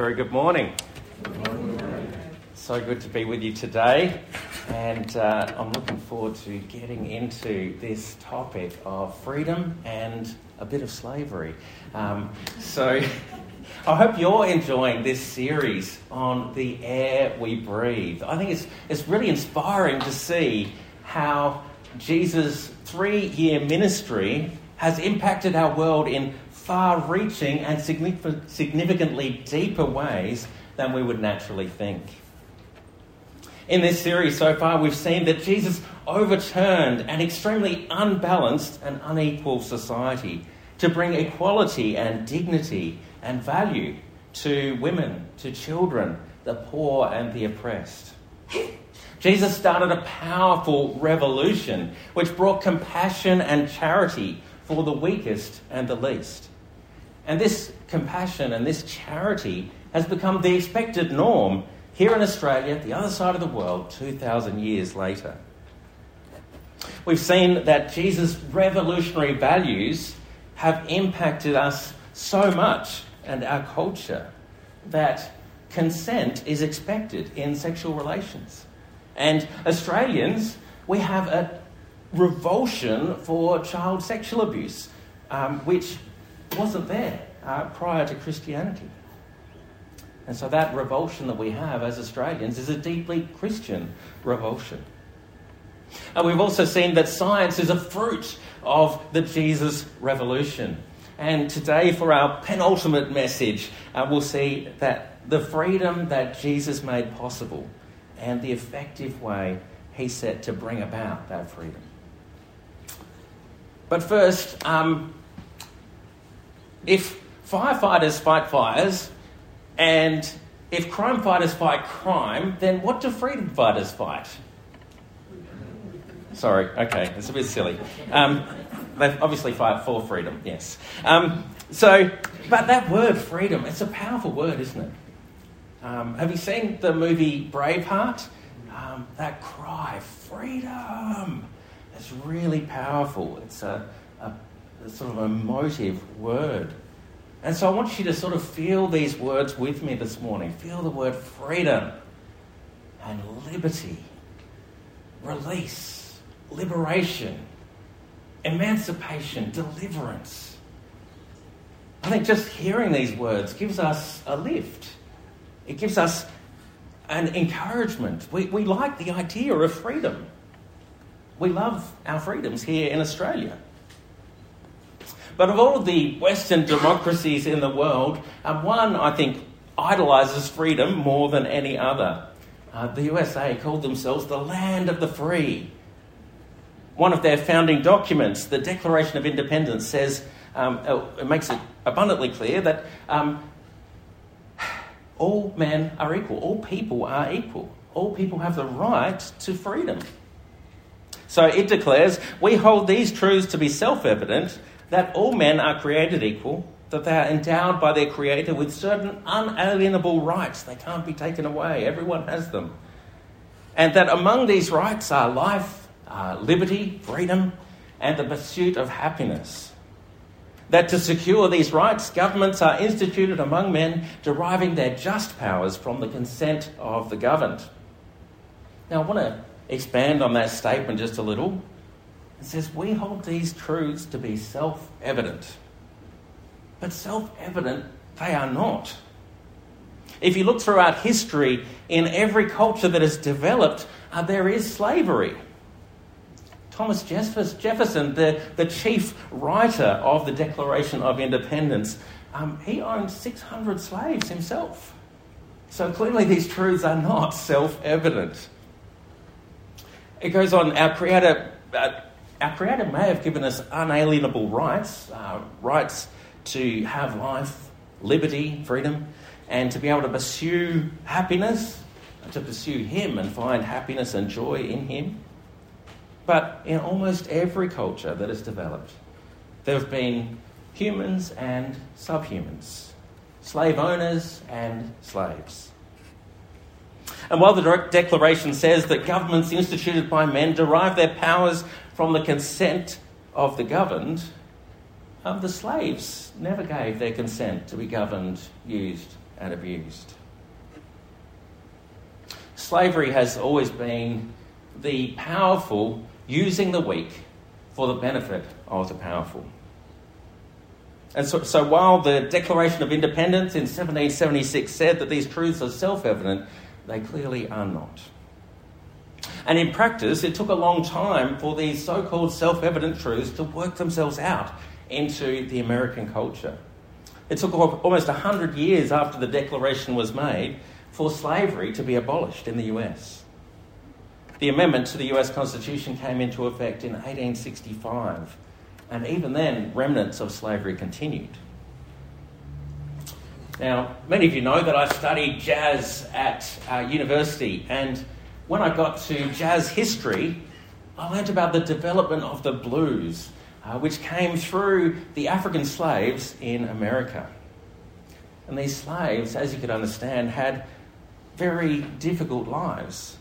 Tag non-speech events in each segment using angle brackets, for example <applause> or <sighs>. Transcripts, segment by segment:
Very good morning. So good to be with you today, and uh, I'm looking forward to getting into this topic of freedom and a bit of slavery. Um, so, <laughs> I hope you're enjoying this series on the air we breathe. I think it's, it's really inspiring to see how Jesus' three year ministry has impacted our world in far reaching and significantly deeper ways than we would naturally think. In this series so far, we've seen that Jesus overturned an extremely unbalanced and unequal society to bring equality and dignity and value to women, to children, the poor, and the oppressed. Jesus started a powerful revolution which brought compassion and charity for the weakest and the least. And this compassion and this charity has become the expected norm here in Australia, the other side of the world, 2,000 years later. We've seen that Jesus' revolutionary values have impacted us so much and our culture that consent is expected in sexual relations. And Australians, we have a revulsion for child sexual abuse, um, which wasn't there uh, prior to Christianity. And so that revulsion that we have as Australians is a deeply Christian revulsion. And we've also seen that science is a fruit of the Jesus revolution. And today, for our penultimate message, uh, we'll see that the freedom that Jesus made possible and the effective way he set to bring about that freedom. But first, um, if firefighters fight fires and if crime fighters fight crime, then what do freedom fighters fight? Sorry, okay, it's a bit silly. Um, they obviously fight for freedom, yes. Um, so, but that word freedom, it's a powerful word, isn't it? Um, have you seen the movie Braveheart? Um, that cry, freedom, it's really powerful. It's a, a sort of emotive word. And so I want you to sort of feel these words with me this morning. Feel the word freedom and liberty, release, liberation, emancipation, deliverance. I think just hearing these words gives us a lift. It gives us an encouragement. We, we like the idea of freedom. We love our freedoms here in Australia. But of all of the Western democracies in the world, um, one, I think, idolises freedom more than any other. Uh, the USA called themselves the land of the free. One of their founding documents, the Declaration of Independence, says, um, uh, it makes it abundantly clear that um, <sighs> all men are equal, all people are equal, all people have the right to freedom. So it declares, we hold these truths to be self evident that all men are created equal, that they are endowed by their Creator with certain unalienable rights. They can't be taken away, everyone has them. And that among these rights are life, uh, liberty, freedom, and the pursuit of happiness. That to secure these rights, governments are instituted among men, deriving their just powers from the consent of the governed. Now, I want to expand on that statement just a little. It says, We hold these truths to be self evident. But self evident, they are not. If you look throughout history, in every culture that has developed, uh, there is slavery. Thomas Jefferson, the, the chief writer of the Declaration of Independence, um, he owned 600 slaves himself. So clearly, these truths are not self evident. It goes on, our Creator uh, our Creator may have given us unalienable rights, uh, rights to have life, liberty, freedom, and to be able to pursue happiness, to pursue Him and find happiness and joy in Him. But in almost every culture that has developed, there have been humans and subhumans, slave owners and slaves. And while the Declaration says that governments instituted by men derive their powers from the consent of the governed, um, the slaves never gave their consent to be governed, used, and abused. Slavery has always been the powerful using the weak for the benefit of the powerful. And so, so, while the Declaration of Independence in 1776 said that these truths are self evident, they clearly are not. And in practice, it took a long time for these so called self evident truths to work themselves out into the American culture. It took almost 100 years after the Declaration was made for slavery to be abolished in the US. The amendment to the US Constitution came into effect in 1865, and even then, remnants of slavery continued. Now, many of you know that I studied jazz at uh, university, and when I got to jazz history, I learnt about the development of the blues uh, which came through the African slaves in America. And these slaves, as you could understand, had very difficult lives.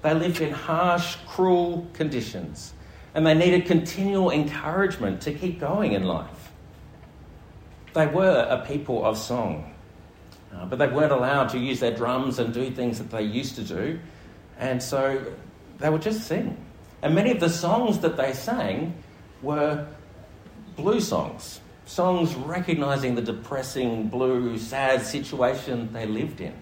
They lived in harsh, cruel conditions, and they needed continual encouragement to keep going in life. They were a people of song, uh, but they weren't allowed to use their drums and do things that they used to do, and so they would just sing. And many of the songs that they sang were blue songs, songs recognizing the depressing, blue, sad situation they lived in.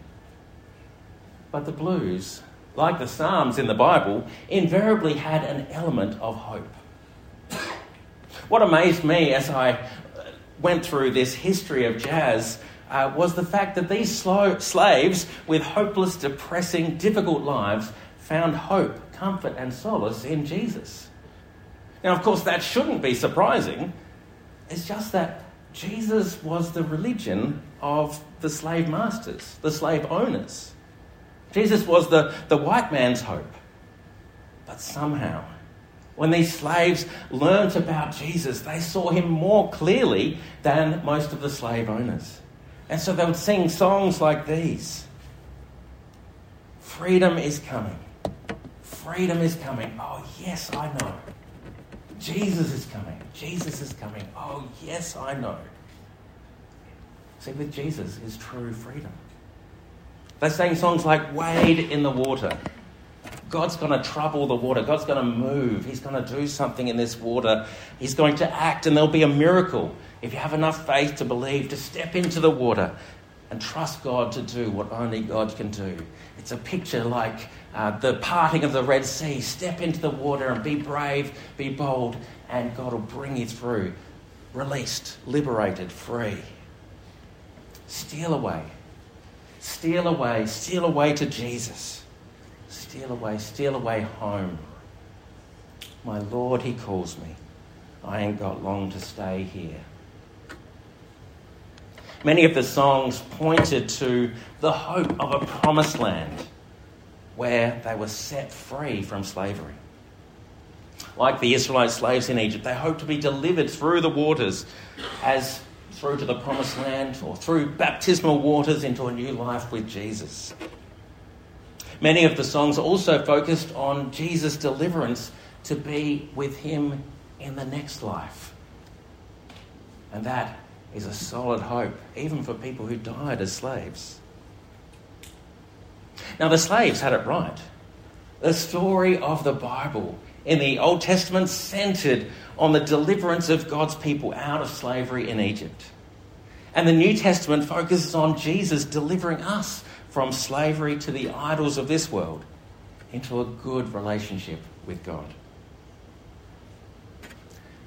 But the blues, like the Psalms in the Bible, invariably had an element of hope. What amazed me as I went through this history of jazz uh, was the fact that these slow, slaves with hopeless, depressing, difficult lives found hope, comfort, and solace in Jesus. Now, of course, that shouldn't be surprising. It's just that Jesus was the religion of the slave masters, the slave owners. Jesus was the, the white man's hope. But somehow, when these slaves learnt about Jesus, they saw him more clearly than most of the slave owners. And so they would sing songs like these Freedom is coming. Freedom is coming. Oh, yes, I know. Jesus is coming. Jesus is coming. Oh, yes, I know. See, with Jesus is true freedom. They sang songs like Wade in the Water. God's going to trouble the water. God's going to move. He's going to do something in this water. He's going to act, and there'll be a miracle. If you have enough faith to believe, to step into the water and trust God to do what only God can do. It's a picture like uh, the parting of the Red Sea. Step into the water and be brave, be bold, and God will bring you through. Released, liberated, free. Steal away. Steal away. Steal away to Jesus. Steal away. Steal away home. My Lord, He calls me. I ain't got long to stay here. Many of the songs pointed to the hope of a promised land where they were set free from slavery. Like the Israelite slaves in Egypt, they hoped to be delivered through the waters as through to the promised land or through baptismal waters into a new life with Jesus. Many of the songs also focused on Jesus' deliverance to be with him in the next life. And that is a solid hope, even for people who died as slaves. Now, the slaves had it right. The story of the Bible in the Old Testament centered on the deliverance of God's people out of slavery in Egypt. And the New Testament focuses on Jesus delivering us from slavery to the idols of this world into a good relationship with God.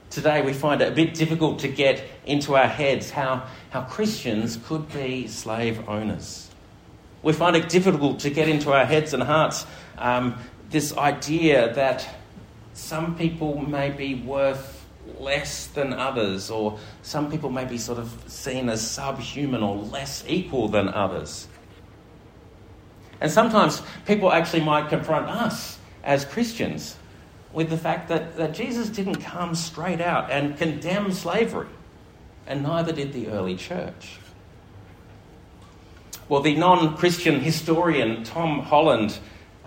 Today, we find it a bit difficult to get into our heads how, how Christians could be slave owners. We find it difficult to get into our heads and hearts um, this idea that some people may be worth less than others, or some people may be sort of seen as subhuman or less equal than others. And sometimes people actually might confront us as Christians with the fact that, that Jesus didn't come straight out and condemn slavery, and neither did the early church. Well, the non Christian historian Tom Holland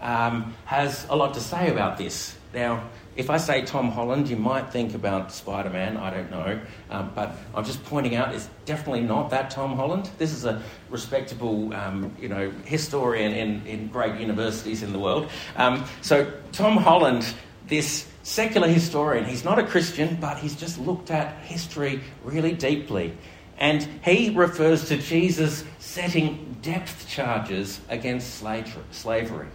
um, has a lot to say about this. Now, if I say Tom Holland, you might think about Spider Man, I don't know. Um, but I'm just pointing out it's definitely not that Tom Holland. This is a respectable um, you know, historian in, in great universities in the world. Um, so, Tom Holland, this secular historian, he's not a Christian, but he's just looked at history really deeply. And he refers to Jesus setting depth charges against slavery.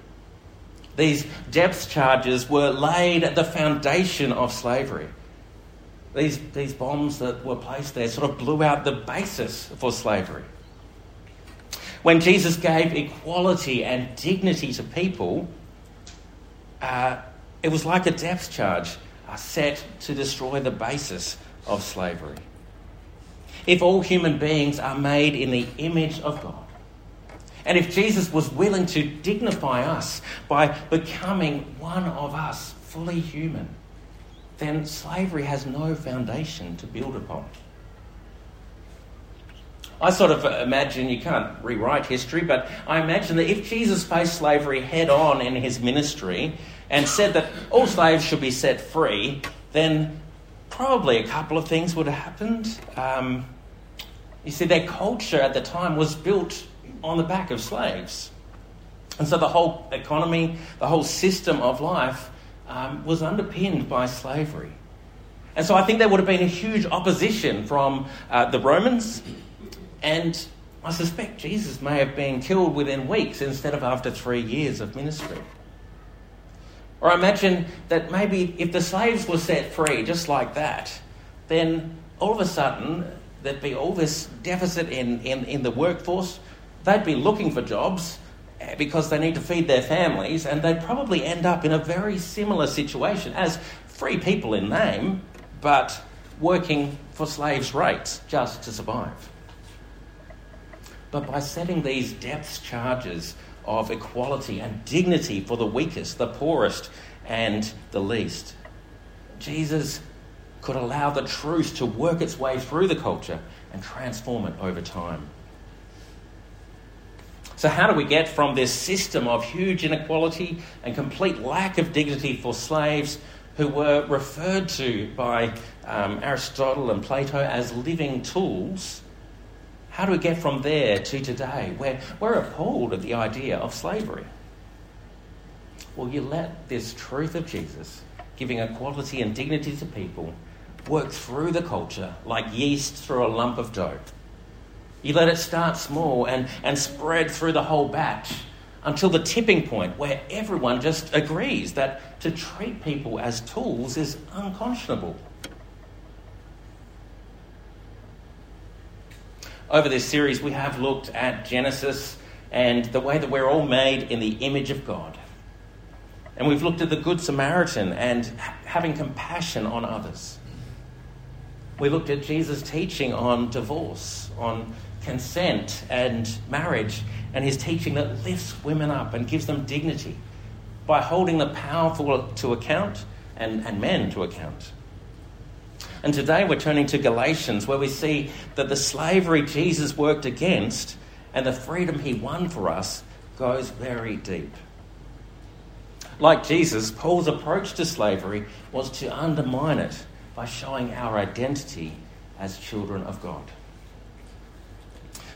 These depth charges were laid at the foundation of slavery. These, these bombs that were placed there sort of blew out the basis for slavery. When Jesus gave equality and dignity to people, uh, it was like a depth charge uh, set to destroy the basis of slavery. If all human beings are made in the image of God, and if Jesus was willing to dignify us by becoming one of us, fully human, then slavery has no foundation to build upon. I sort of imagine, you can't rewrite history, but I imagine that if Jesus faced slavery head on in his ministry and said that all slaves should be set free, then probably a couple of things would have happened. Um, you see, their culture at the time was built on the back of slaves. And so the whole economy, the whole system of life um, was underpinned by slavery. And so I think there would have been a huge opposition from uh, the Romans, and I suspect Jesus may have been killed within weeks instead of after three years of ministry. Or imagine that maybe if the slaves were set free just like that, then all of a sudden there'd be all this deficit in, in, in the workforce they'd be looking for jobs eh, because they need to feed their families, and they'd probably end up in a very similar situation as free people in name, but working for slaves' rates just to survive. But by setting these depth charges of equality and dignity for the weakest, the poorest, and the least, Jesus could allow the truth to work its way through the culture and transform it over time. So, how do we get from this system of huge inequality and complete lack of dignity for slaves who were referred to by um, Aristotle and Plato as living tools? How do we get from there to today where we're appalled at the idea of slavery? Well, you let this truth of Jesus, giving equality and dignity to people, work through the culture like yeast through a lump of dough. You let it start small and, and spread through the whole batch until the tipping point where everyone just agrees that to treat people as tools is unconscionable. Over this series, we have looked at Genesis and the way that we're all made in the image of God. And we've looked at the Good Samaritan and having compassion on others. We looked at Jesus' teaching on divorce, on consent and marriage, and his teaching that lifts women up and gives them dignity by holding the powerful to account and, and men to account. And today we're turning to Galatians, where we see that the slavery Jesus worked against and the freedom he won for us goes very deep. Like Jesus, Paul's approach to slavery was to undermine it by showing our identity as children of God.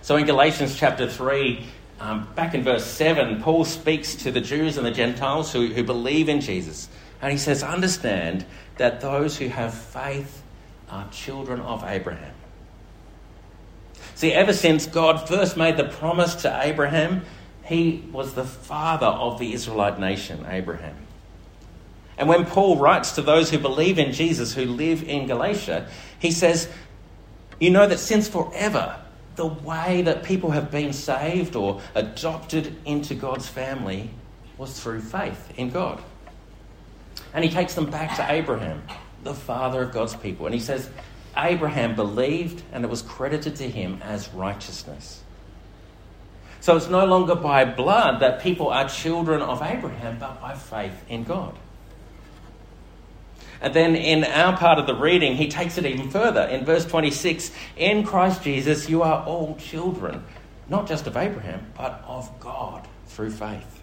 So in Galatians chapter 3, um, back in verse 7, Paul speaks to the Jews and the Gentiles who, who believe in Jesus. And he says, Understand that those who have faith are children of Abraham. See, ever since God first made the promise to Abraham, he was the father of the Israelite nation, Abraham. And when Paul writes to those who believe in Jesus, who live in Galatia, he says, You know that since forever the way that people have been saved or adopted into God's family was through faith in God. And he takes them back to Abraham, the father of God's people. And he says, Abraham believed and it was credited to him as righteousness. So it's no longer by blood that people are children of Abraham, but by faith in God. And then in our part of the reading, he takes it even further. In verse 26, in Christ Jesus, you are all children, not just of Abraham, but of God through faith.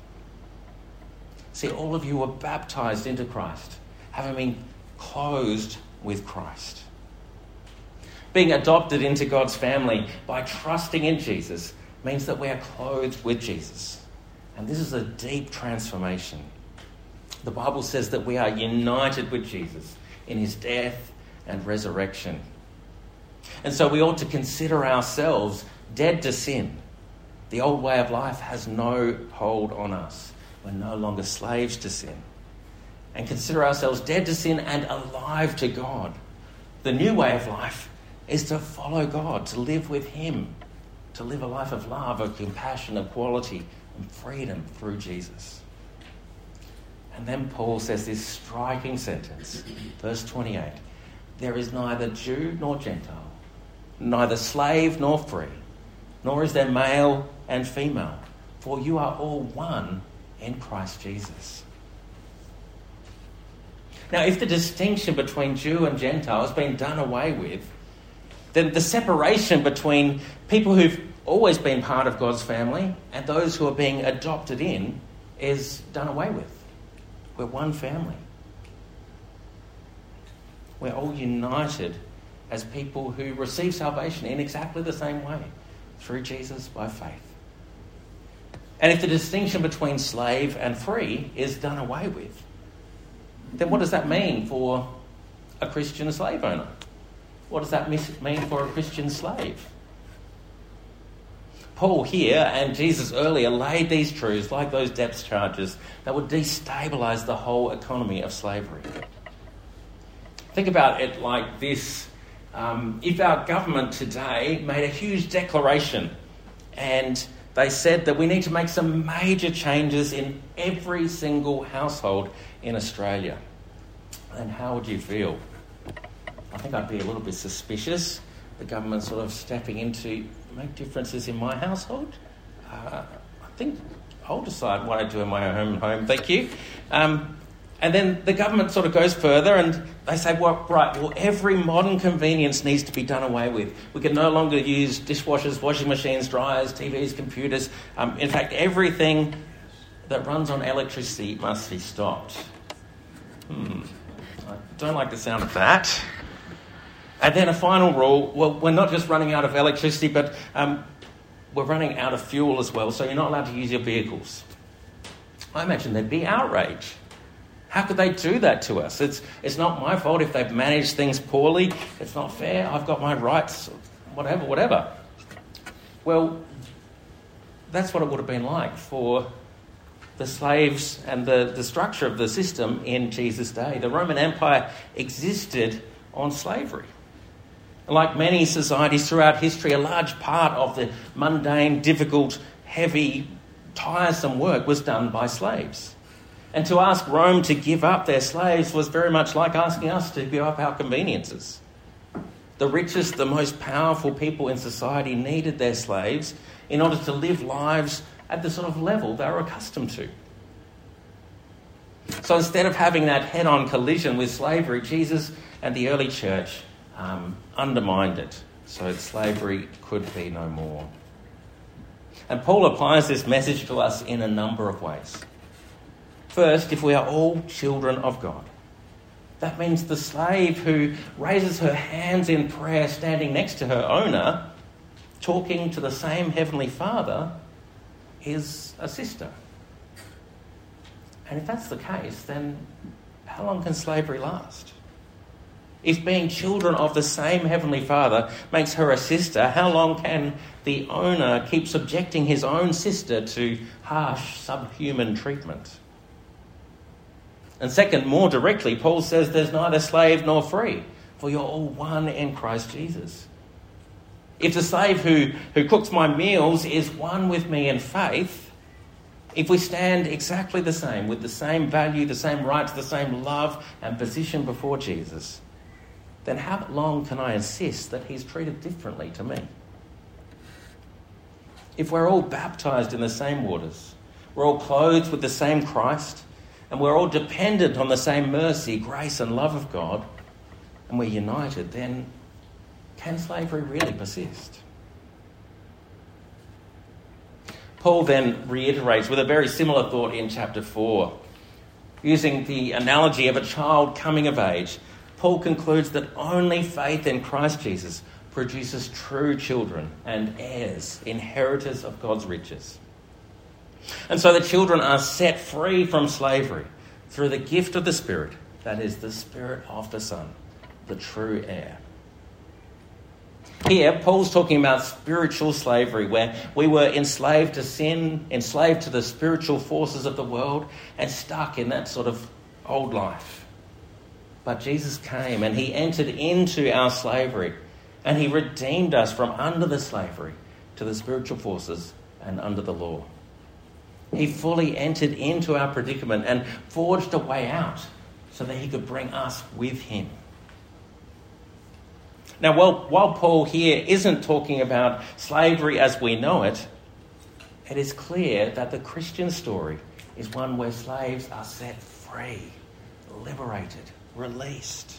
See, all of you were baptized into Christ, having been clothed with Christ. Being adopted into God's family by trusting in Jesus means that we are clothed with Jesus. And this is a deep transformation. The Bible says that we are united with Jesus in his death and resurrection. And so we ought to consider ourselves dead to sin. The old way of life has no hold on us. We're no longer slaves to sin. And consider ourselves dead to sin and alive to God. The new way of life is to follow God, to live with Him, to live a life of love, of compassion, of quality, and freedom through Jesus. And then Paul says this striking sentence, verse 28 There is neither Jew nor Gentile, neither slave nor free, nor is there male and female, for you are all one in Christ Jesus. Now, if the distinction between Jew and Gentile has been done away with, then the separation between people who've always been part of God's family and those who are being adopted in is done away with. We're one family. We're all united as people who receive salvation in exactly the same way through Jesus by faith. And if the distinction between slave and free is done away with, then what does that mean for a Christian slave owner? What does that mean for a Christian slave? Paul here and Jesus earlier laid these truths like those depth charges that would destabilize the whole economy of slavery. Think about it like this um, if our government today made a huge declaration and they said that we need to make some major changes in every single household in Australia, then how would you feel? I think I'd be a little bit suspicious. The government sort of stepping in to make differences in my household. Uh, I think I'll decide what I do in my own home. Thank you. Um, and then the government sort of goes further and they say, well, right, well, every modern convenience needs to be done away with. We can no longer use dishwashers, washing machines, dryers, TVs, computers. Um, in fact, everything that runs on electricity must be stopped. Hmm. I don't like the sound of that. And then a final rule well, we're not just running out of electricity, but um, we're running out of fuel as well, so you're not allowed to use your vehicles. I imagine there'd be outrage. How could they do that to us? It's, it's not my fault if they've managed things poorly. It's not fair. I've got my rights, whatever, whatever. Well, that's what it would have been like for the slaves and the, the structure of the system in Jesus' day. The Roman Empire existed on slavery. Like many societies throughout history, a large part of the mundane, difficult, heavy, tiresome work was done by slaves. And to ask Rome to give up their slaves was very much like asking us to give up our conveniences. The richest, the most powerful people in society needed their slaves in order to live lives at the sort of level they were accustomed to. So instead of having that head on collision with slavery, Jesus and the early church um, undermined it so that slavery could be no more. And Paul applies this message to us in a number of ways. First, if we are all children of God, that means the slave who raises her hands in prayer, standing next to her owner, talking to the same Heavenly Father, is a sister. And if that's the case, then how long can slavery last? If being children of the same Heavenly Father makes her a sister, how long can the owner keep subjecting his own sister to harsh, subhuman treatment? And second, more directly, Paul says there's neither slave nor free, for you're all one in Christ Jesus. If the slave who, who cooks my meals is one with me in faith, if we stand exactly the same, with the same value, the same rights, the same love and position before Jesus, then how long can I insist that he's treated differently to me? If we're all baptized in the same waters, we're all clothed with the same Christ, and we're all dependent on the same mercy, grace, and love of God, and we're united, then can slavery really persist? Paul then reiterates with a very similar thought in chapter 4 Using the analogy of a child coming of age, Paul concludes that only faith in Christ Jesus produces true children and heirs, inheritors of God's riches. And so the children are set free from slavery through the gift of the Spirit, that is, the Spirit of the Son, the true heir. Here, Paul's talking about spiritual slavery, where we were enslaved to sin, enslaved to the spiritual forces of the world, and stuck in that sort of old life. But Jesus came and he entered into our slavery, and he redeemed us from under the slavery to the spiritual forces and under the law. He fully entered into our predicament and forged a way out so that he could bring us with him. Now, while, while Paul here isn't talking about slavery as we know it, it is clear that the Christian story is one where slaves are set free, liberated, released.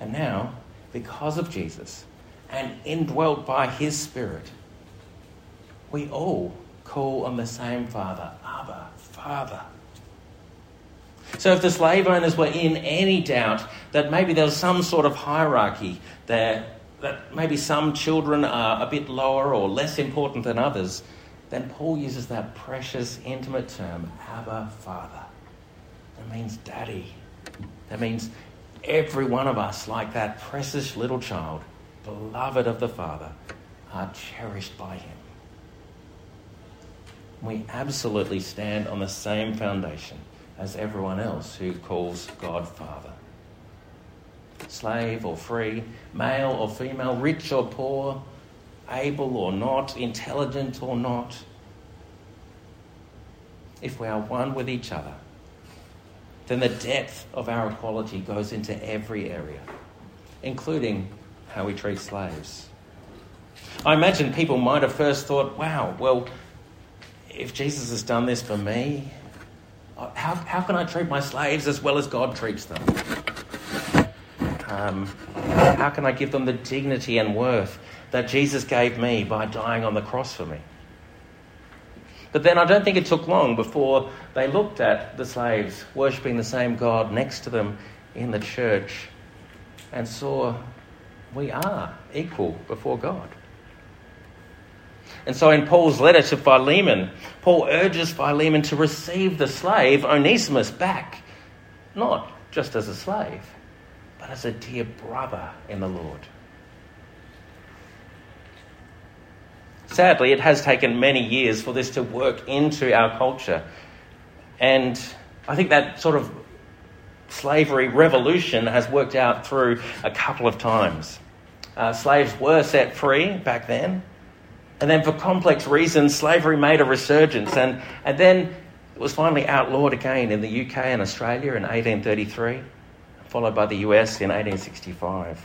And now, because of Jesus and indwelt by his Spirit, we all call on the same Father, Abba, Father. So if the slave owners were in any doubt that maybe there was some sort of hierarchy there, that maybe some children are a bit lower or less important than others, then Paul uses that precious, intimate term, Abba, Father. That means daddy. That means every one of us, like that precious little child, beloved of the Father, are cherished by him we absolutely stand on the same foundation as everyone else who calls God Father. Slave or free, male or female, rich or poor, able or not, intelligent or not. If we are one with each other, then the depth of our equality goes into every area, including how we treat slaves. I imagine people might have first thought, wow, well, if Jesus has done this for me, how, how can I treat my slaves as well as God treats them? Um, how can I give them the dignity and worth that Jesus gave me by dying on the cross for me? But then I don't think it took long before they looked at the slaves worshipping the same God next to them in the church and saw we are equal before God. And so in Paul's letter to Philemon, Paul urges Philemon to receive the slave Onesimus back, not just as a slave, but as a dear brother in the Lord. Sadly, it has taken many years for this to work into our culture. And I think that sort of slavery revolution has worked out through a couple of times. Uh, slaves were set free back then. And then, for complex reasons, slavery made a resurgence. And, and then it was finally outlawed again in the UK and Australia in 1833, followed by the US in 1865.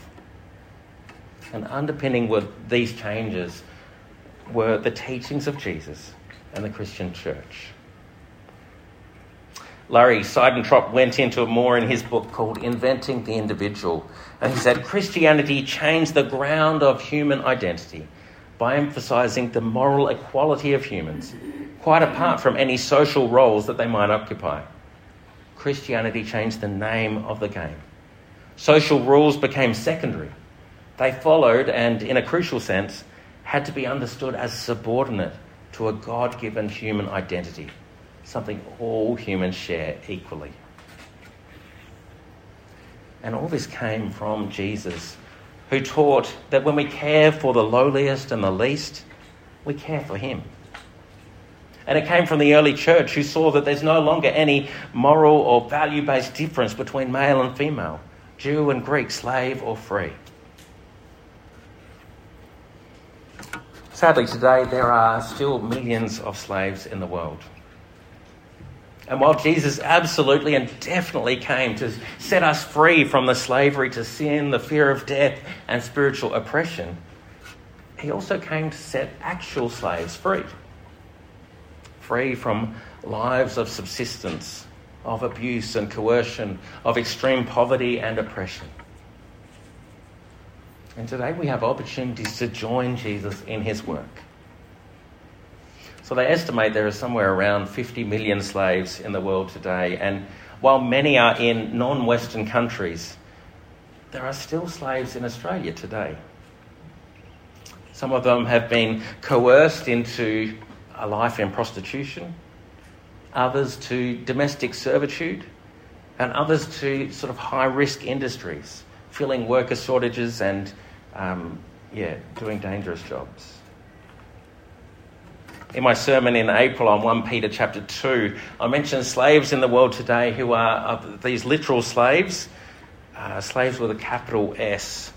And underpinning with these changes were the teachings of Jesus and the Christian church. Larry Siedentop went into it more in his book called Inventing the Individual. And he said Christianity changed the ground of human identity by emphasizing the moral equality of humans, quite apart from any social roles that they might occupy. Christianity changed the name of the game. Social rules became secondary. They followed and, in a crucial sense, had to be understood as subordinate to a God given human identity, something all humans share equally. And all this came from Jesus who taught that when we care for the lowliest and the least, we care for him. And it came from the early church who saw that there's no longer any moral or value based difference between male and female, Jew and Greek, slave or free. Sadly, today there are still millions of slaves in the world. And while Jesus absolutely and definitely came to set us free from the slavery to sin, the fear of death, and spiritual oppression, he also came to set actual slaves free. Free from lives of subsistence, of abuse and coercion, of extreme poverty and oppression. And today we have opportunities to join Jesus in his work. So they estimate there are somewhere around 50 million slaves in the world today. And while many are in non Western countries, there are still slaves in Australia today. Some of them have been coerced into a life in prostitution, others to domestic servitude, and others to sort of high risk industries, filling worker shortages and, um, yeah, doing dangerous jobs. In my sermon in April on 1 Peter chapter 2, I mentioned slaves in the world today who are these literal slaves, uh, slaves with a capital S.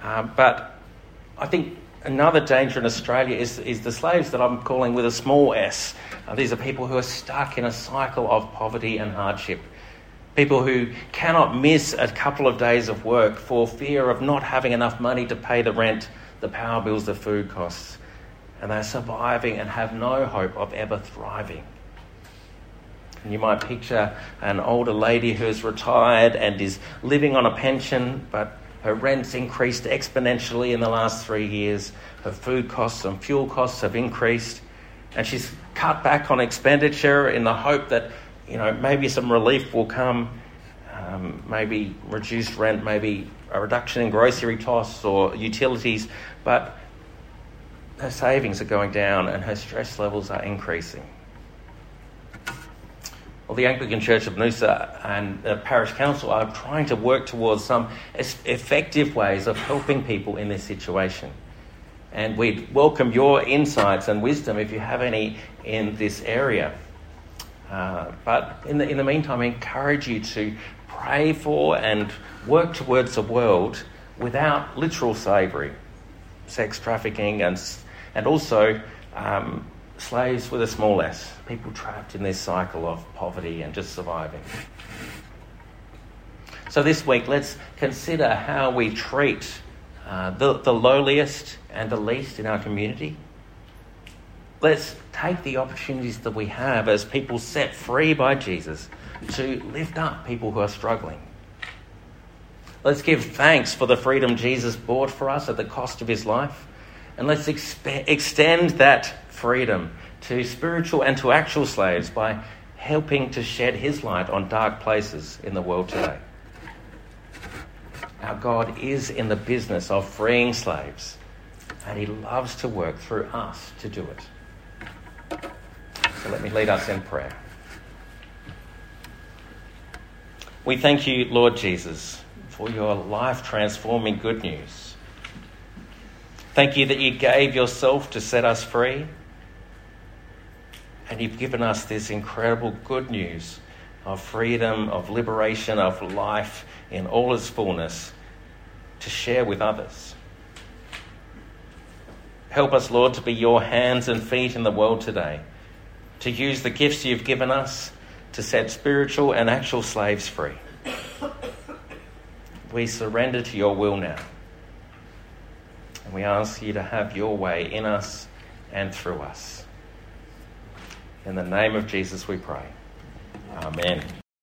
Uh, but I think another danger in Australia is, is the slaves that I'm calling with a small s. Uh, these are people who are stuck in a cycle of poverty and hardship. People who cannot miss a couple of days of work for fear of not having enough money to pay the rent, the power bills, the food costs and they're surviving and have no hope of ever thriving. And you might picture an older lady who's retired and is living on a pension, but her rent's increased exponentially in the last three years. Her food costs and fuel costs have increased, and she's cut back on expenditure in the hope that you know maybe some relief will come, um, maybe reduced rent, maybe a reduction in grocery costs or utilities, but her savings are going down and her stress levels are increasing. Well, the Anglican Church of Noosa and the Parish Council are trying to work towards some effective ways of helping people in this situation. And we'd welcome your insights and wisdom if you have any in this area. Uh, but in the, in the meantime, I encourage you to pray for and work towards a world without literal slavery, sex trafficking, and and also um, slaves with a small s, people trapped in this cycle of poverty and just surviving. So, this week, let's consider how we treat uh, the, the lowliest and the least in our community. Let's take the opportunities that we have as people set free by Jesus to lift up people who are struggling. Let's give thanks for the freedom Jesus bought for us at the cost of his life. And let's extend that freedom to spiritual and to actual slaves by helping to shed his light on dark places in the world today. Our God is in the business of freeing slaves, and he loves to work through us to do it. So let me lead us in prayer. We thank you, Lord Jesus, for your life transforming good news. Thank you that you gave yourself to set us free. And you've given us this incredible good news of freedom, of liberation, of life in all its fullness to share with others. Help us, Lord, to be your hands and feet in the world today, to use the gifts you've given us to set spiritual and actual slaves free. We surrender to your will now. And we ask you to have your way in us and through us. In the name of Jesus we pray. Amen.